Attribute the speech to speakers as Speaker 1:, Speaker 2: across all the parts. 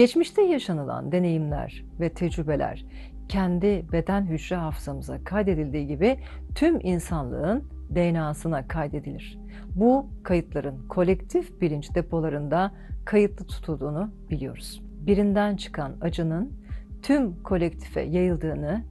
Speaker 1: Geçmişte yaşanılan deneyimler ve tecrübeler kendi beden hücre hafızamıza kaydedildiği gibi tüm insanlığın DNA'sına kaydedilir. Bu kayıtların kolektif bilinç depolarında kayıtlı tutulduğunu biliyoruz. Birinden çıkan acının tüm kolektife yayıldığını,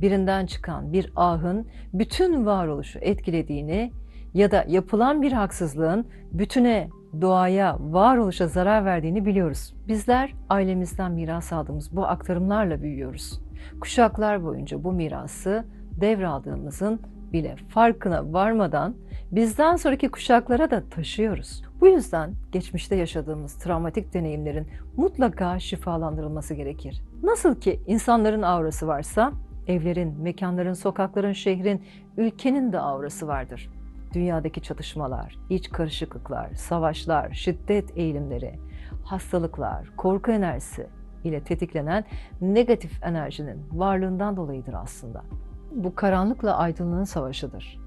Speaker 1: birinden çıkan bir ahın bütün varoluşu etkilediğini ya da yapılan bir haksızlığın bütüne, doğaya, varoluşa zarar verdiğini biliyoruz. Bizler ailemizden miras aldığımız bu aktarımlarla büyüyoruz. Kuşaklar boyunca bu mirası devraldığımızın bile farkına varmadan bizden sonraki kuşaklara da taşıyoruz. Bu yüzden geçmişte yaşadığımız travmatik deneyimlerin mutlaka şifalandırılması gerekir. Nasıl ki insanların aurası varsa, evlerin, mekanların, sokakların, şehrin, ülkenin de aurası vardır. Dünyadaki çatışmalar, iç karışıklıklar, savaşlar, şiddet eğilimleri, hastalıklar, korku enerjisi ile tetiklenen negatif enerjinin varlığından dolayıdır aslında. Bu karanlıkla aydınlığın savaşıdır.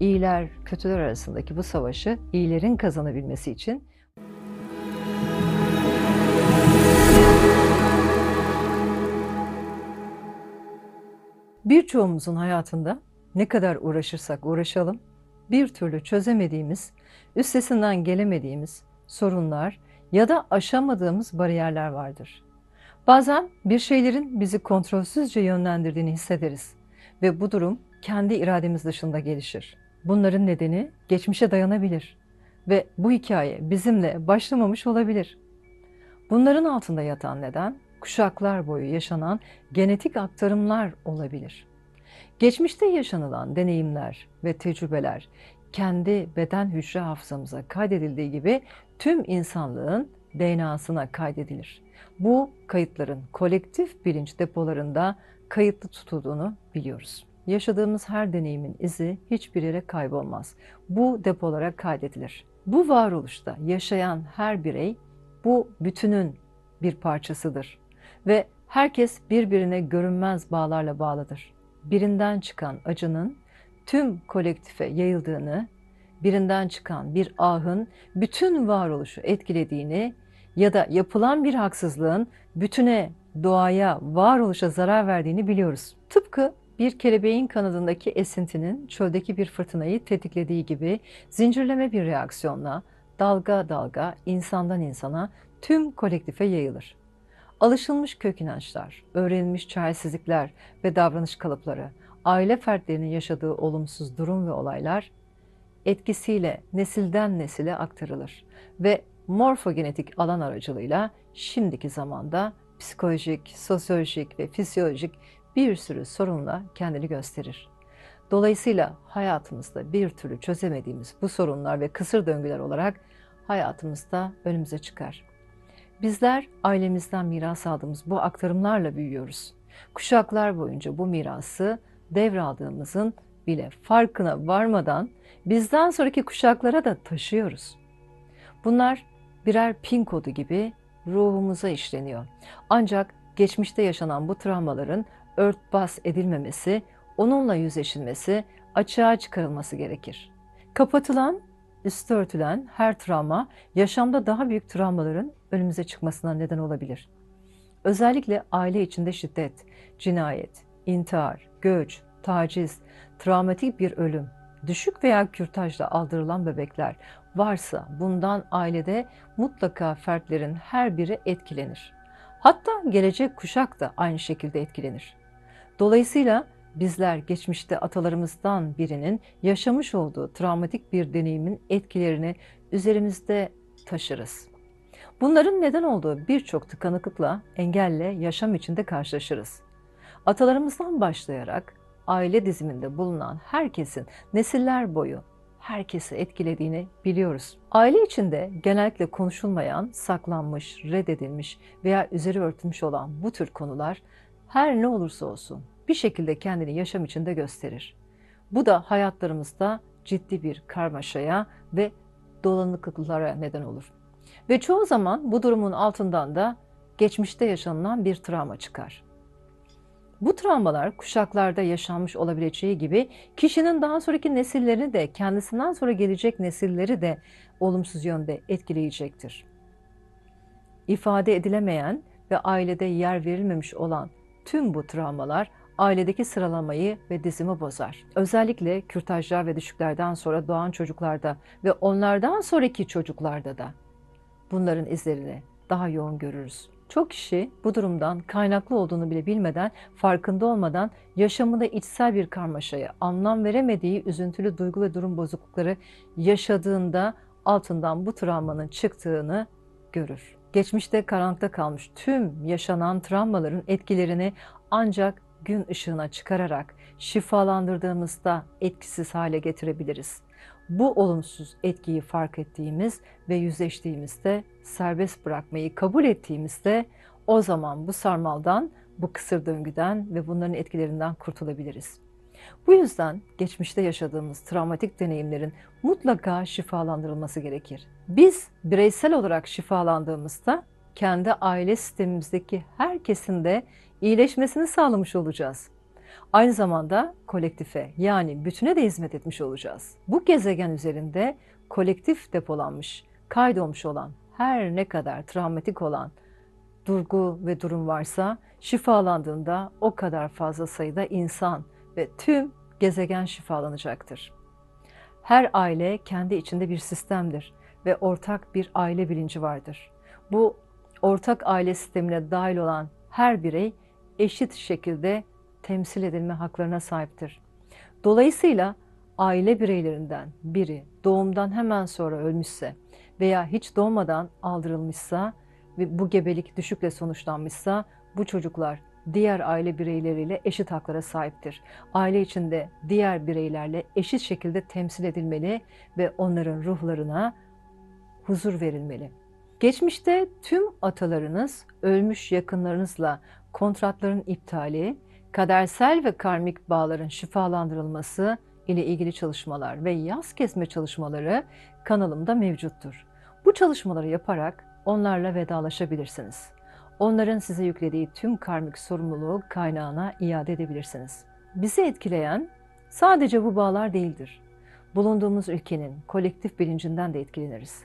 Speaker 1: İyiler, kötüler arasındaki bu savaşı iyilerin kazanabilmesi için birçoğumuzun hayatında ne kadar uğraşırsak uğraşalım bir türlü çözemediğimiz, üstesinden gelemediğimiz sorunlar ya da aşamadığımız bariyerler vardır. Bazen bir şeylerin bizi kontrolsüzce yönlendirdiğini hissederiz ve bu durum kendi irademiz dışında gelişir. Bunların nedeni geçmişe dayanabilir ve bu hikaye bizimle başlamamış olabilir. Bunların altında yatan neden kuşaklar boyu yaşanan genetik aktarımlar olabilir. Geçmişte yaşanılan deneyimler ve tecrübeler kendi beden hücre hafızamıza kaydedildiği gibi tüm insanlığın DNA'sına kaydedilir. Bu kayıtların kolektif bilinç depolarında kayıtlı tutulduğunu biliyoruz. Yaşadığımız her deneyimin izi hiçbir yere kaybolmaz. Bu depolara kaydedilir. Bu varoluşta yaşayan her birey bu bütünün bir parçasıdır ve herkes birbirine görünmez bağlarla bağlıdır. Birinden çıkan acının tüm kolektife yayıldığını, birinden çıkan bir ahın bütün varoluşu etkilediğini ya da yapılan bir haksızlığın bütüne, doğaya, varoluşa zarar verdiğini biliyoruz. Tıpkı bir kelebeğin kanadındaki esintinin çöldeki bir fırtınayı tetiklediği gibi zincirleme bir reaksiyonla dalga dalga insandan insana tüm kolektife yayılır. Alışılmış kök inançlar, öğrenilmiş çaresizlikler ve davranış kalıpları, aile fertlerinin yaşadığı olumsuz durum ve olaylar etkisiyle nesilden nesile aktarılır ve morfogenetik alan aracılığıyla şimdiki zamanda psikolojik, sosyolojik ve fizyolojik bir sürü sorunla kendini gösterir. Dolayısıyla hayatımızda bir türlü çözemediğimiz bu sorunlar ve kısır döngüler olarak hayatımızda önümüze çıkar. Bizler ailemizden miras aldığımız bu aktarımlarla büyüyoruz. Kuşaklar boyunca bu mirası devraldığımızın bile farkına varmadan bizden sonraki kuşaklara da taşıyoruz. Bunlar birer pin kodu gibi ruhumuza işleniyor. Ancak geçmişte yaşanan bu travmaların örtbas edilmemesi, onunla yüzleşilmesi, açığa çıkarılması gerekir. Kapatılan, üstü örtülen her travma yaşamda daha büyük travmaların önümüze çıkmasına neden olabilir. Özellikle aile içinde şiddet, cinayet, intihar, göç, taciz, travmatik bir ölüm, düşük veya kürtajla aldırılan bebekler varsa bundan ailede mutlaka fertlerin her biri etkilenir. Hatta gelecek kuşak da aynı şekilde etkilenir. Dolayısıyla bizler geçmişte atalarımızdan birinin yaşamış olduğu travmatik bir deneyimin etkilerini üzerimizde taşırız. Bunların neden olduğu birçok tıkanıklıkla, engelle yaşam içinde karşılaşırız. Atalarımızdan başlayarak aile diziminde bulunan herkesin nesiller boyu herkesi etkilediğini biliyoruz. Aile içinde genellikle konuşulmayan, saklanmış, reddedilmiş veya üzeri örtülmüş olan bu tür konular her ne olursa olsun bir şekilde kendini yaşam içinde gösterir. Bu da hayatlarımızda ciddi bir karmaşaya ve dolanıklıklara neden olur. Ve çoğu zaman bu durumun altından da geçmişte yaşanılan bir travma çıkar. Bu travmalar kuşaklarda yaşanmış olabileceği gibi kişinin daha sonraki nesillerini de kendisinden sonra gelecek nesilleri de olumsuz yönde etkileyecektir. İfade edilemeyen ve ailede yer verilmemiş olan tüm bu travmalar ailedeki sıralamayı ve dizimi bozar. Özellikle kürtajlar ve düşüklerden sonra doğan çocuklarda ve onlardan sonraki çocuklarda da bunların izlerini daha yoğun görürüz. Çok kişi bu durumdan kaynaklı olduğunu bile bilmeden, farkında olmadan yaşamında içsel bir karmaşaya, anlam veremediği üzüntülü duygu ve durum bozuklukları yaşadığında altından bu travmanın çıktığını görür. Geçmişte karanlıkta kalmış tüm yaşanan travmaların etkilerini ancak gün ışığına çıkararak şifalandırdığımızda etkisiz hale getirebiliriz. Bu olumsuz etkiyi fark ettiğimiz ve yüzleştiğimizde, serbest bırakmayı kabul ettiğimizde o zaman bu sarmaldan, bu kısır döngüden ve bunların etkilerinden kurtulabiliriz. Bu yüzden geçmişte yaşadığımız travmatik deneyimlerin mutlaka şifalandırılması gerekir. Biz bireysel olarak şifalandığımızda kendi aile sistemimizdeki herkesin de iyileşmesini sağlamış olacağız. Aynı zamanda kolektife yani bütüne de hizmet etmiş olacağız. Bu gezegen üzerinde kolektif depolanmış, kaydolmuş olan her ne kadar travmatik olan durgu ve durum varsa şifalandığında o kadar fazla sayıda insan ve tüm gezegen şifalanacaktır. Her aile kendi içinde bir sistemdir ve ortak bir aile bilinci vardır. Bu ortak aile sistemine dahil olan her birey eşit şekilde temsil edilme haklarına sahiptir. Dolayısıyla aile bireylerinden biri doğumdan hemen sonra ölmüşse veya hiç doğmadan aldırılmışsa ve bu gebelik düşükle sonuçlanmışsa bu çocuklar diğer aile bireyleriyle eşit haklara sahiptir. Aile içinde diğer bireylerle eşit şekilde temsil edilmeli ve onların ruhlarına huzur verilmeli. Geçmişte tüm atalarınız ölmüş yakınlarınızla kontratların iptali, kadersel ve karmik bağların şifalandırılması ile ilgili çalışmalar ve yaz kesme çalışmaları kanalımda mevcuttur. Bu çalışmaları yaparak onlarla vedalaşabilirsiniz. Onların size yüklediği tüm karmik sorumluluğu kaynağına iade edebilirsiniz. Bizi etkileyen sadece bu bağlar değildir. Bulunduğumuz ülkenin kolektif bilincinden de etkileniriz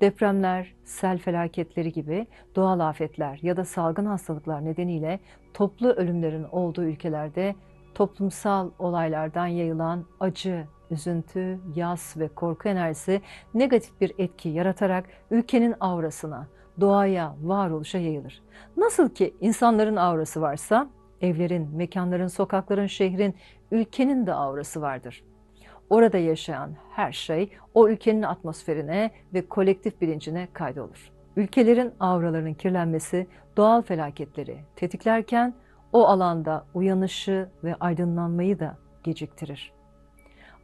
Speaker 1: depremler, sel felaketleri gibi doğal afetler ya da salgın hastalıklar nedeniyle toplu ölümlerin olduğu ülkelerde toplumsal olaylardan yayılan acı, üzüntü, yas ve korku enerjisi negatif bir etki yaratarak ülkenin aurasına, doğaya, varoluşa yayılır. Nasıl ki insanların aurası varsa evlerin, mekanların, sokakların, şehrin, ülkenin de aurası vardır. Orada yaşayan her şey o ülkenin atmosferine ve kolektif bilincine kaydolur. Ülkelerin avralarının kirlenmesi doğal felaketleri tetiklerken o alanda uyanışı ve aydınlanmayı da geciktirir.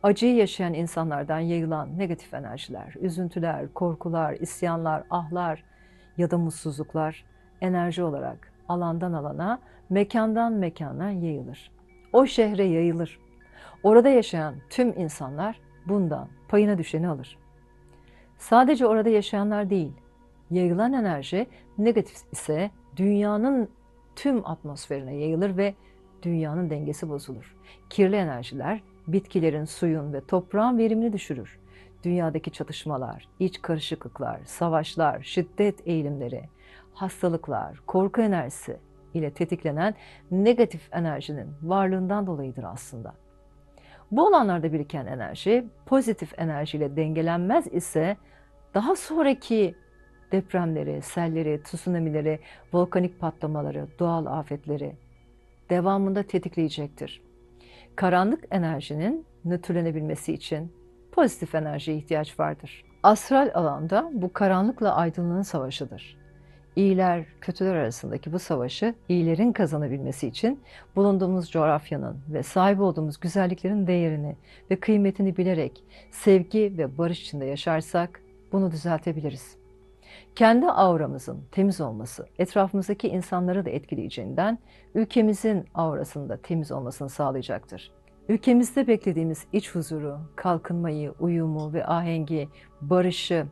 Speaker 1: Acıyı yaşayan insanlardan yayılan negatif enerjiler, üzüntüler, korkular, isyanlar, ahlar ya da mutsuzluklar enerji olarak alandan alana, mekandan mekana yayılır. O şehre yayılır. Orada yaşayan tüm insanlar bundan payına düşeni alır. Sadece orada yaşayanlar değil, yayılan enerji negatif ise dünyanın tüm atmosferine yayılır ve dünyanın dengesi bozulur. Kirli enerjiler bitkilerin, suyun ve toprağın verimini düşürür. Dünyadaki çatışmalar, iç karışıklıklar, savaşlar, şiddet eğilimleri, hastalıklar, korku enerjisi ile tetiklenen negatif enerjinin varlığından dolayıdır aslında. Bu alanlarda biriken enerji pozitif enerjiyle dengelenmez ise daha sonraki depremleri, selleri, tsunamileri, volkanik patlamaları, doğal afetleri devamında tetikleyecektir. Karanlık enerjinin nötrlenebilmesi için pozitif enerjiye ihtiyaç vardır. Astral alanda bu karanlıkla aydınlığın savaşıdır iyiler, kötüler arasındaki bu savaşı iyilerin kazanabilmesi için bulunduğumuz coğrafyanın ve sahip olduğumuz güzelliklerin değerini ve kıymetini bilerek sevgi ve barış içinde yaşarsak bunu düzeltebiliriz. Kendi auramızın temiz olması etrafımızdaki insanları da etkileyeceğinden ülkemizin aurasının da temiz olmasını sağlayacaktır. Ülkemizde beklediğimiz iç huzuru, kalkınmayı, uyumu ve ahengi, barışı,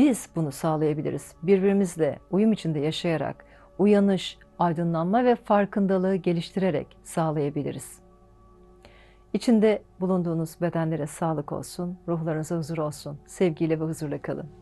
Speaker 1: biz bunu sağlayabiliriz. Birbirimizle uyum içinde yaşayarak, uyanış, aydınlanma ve farkındalığı geliştirerek sağlayabiliriz. İçinde bulunduğunuz bedenlere sağlık olsun, ruhlarınıza huzur olsun. Sevgiyle ve huzurla kalın.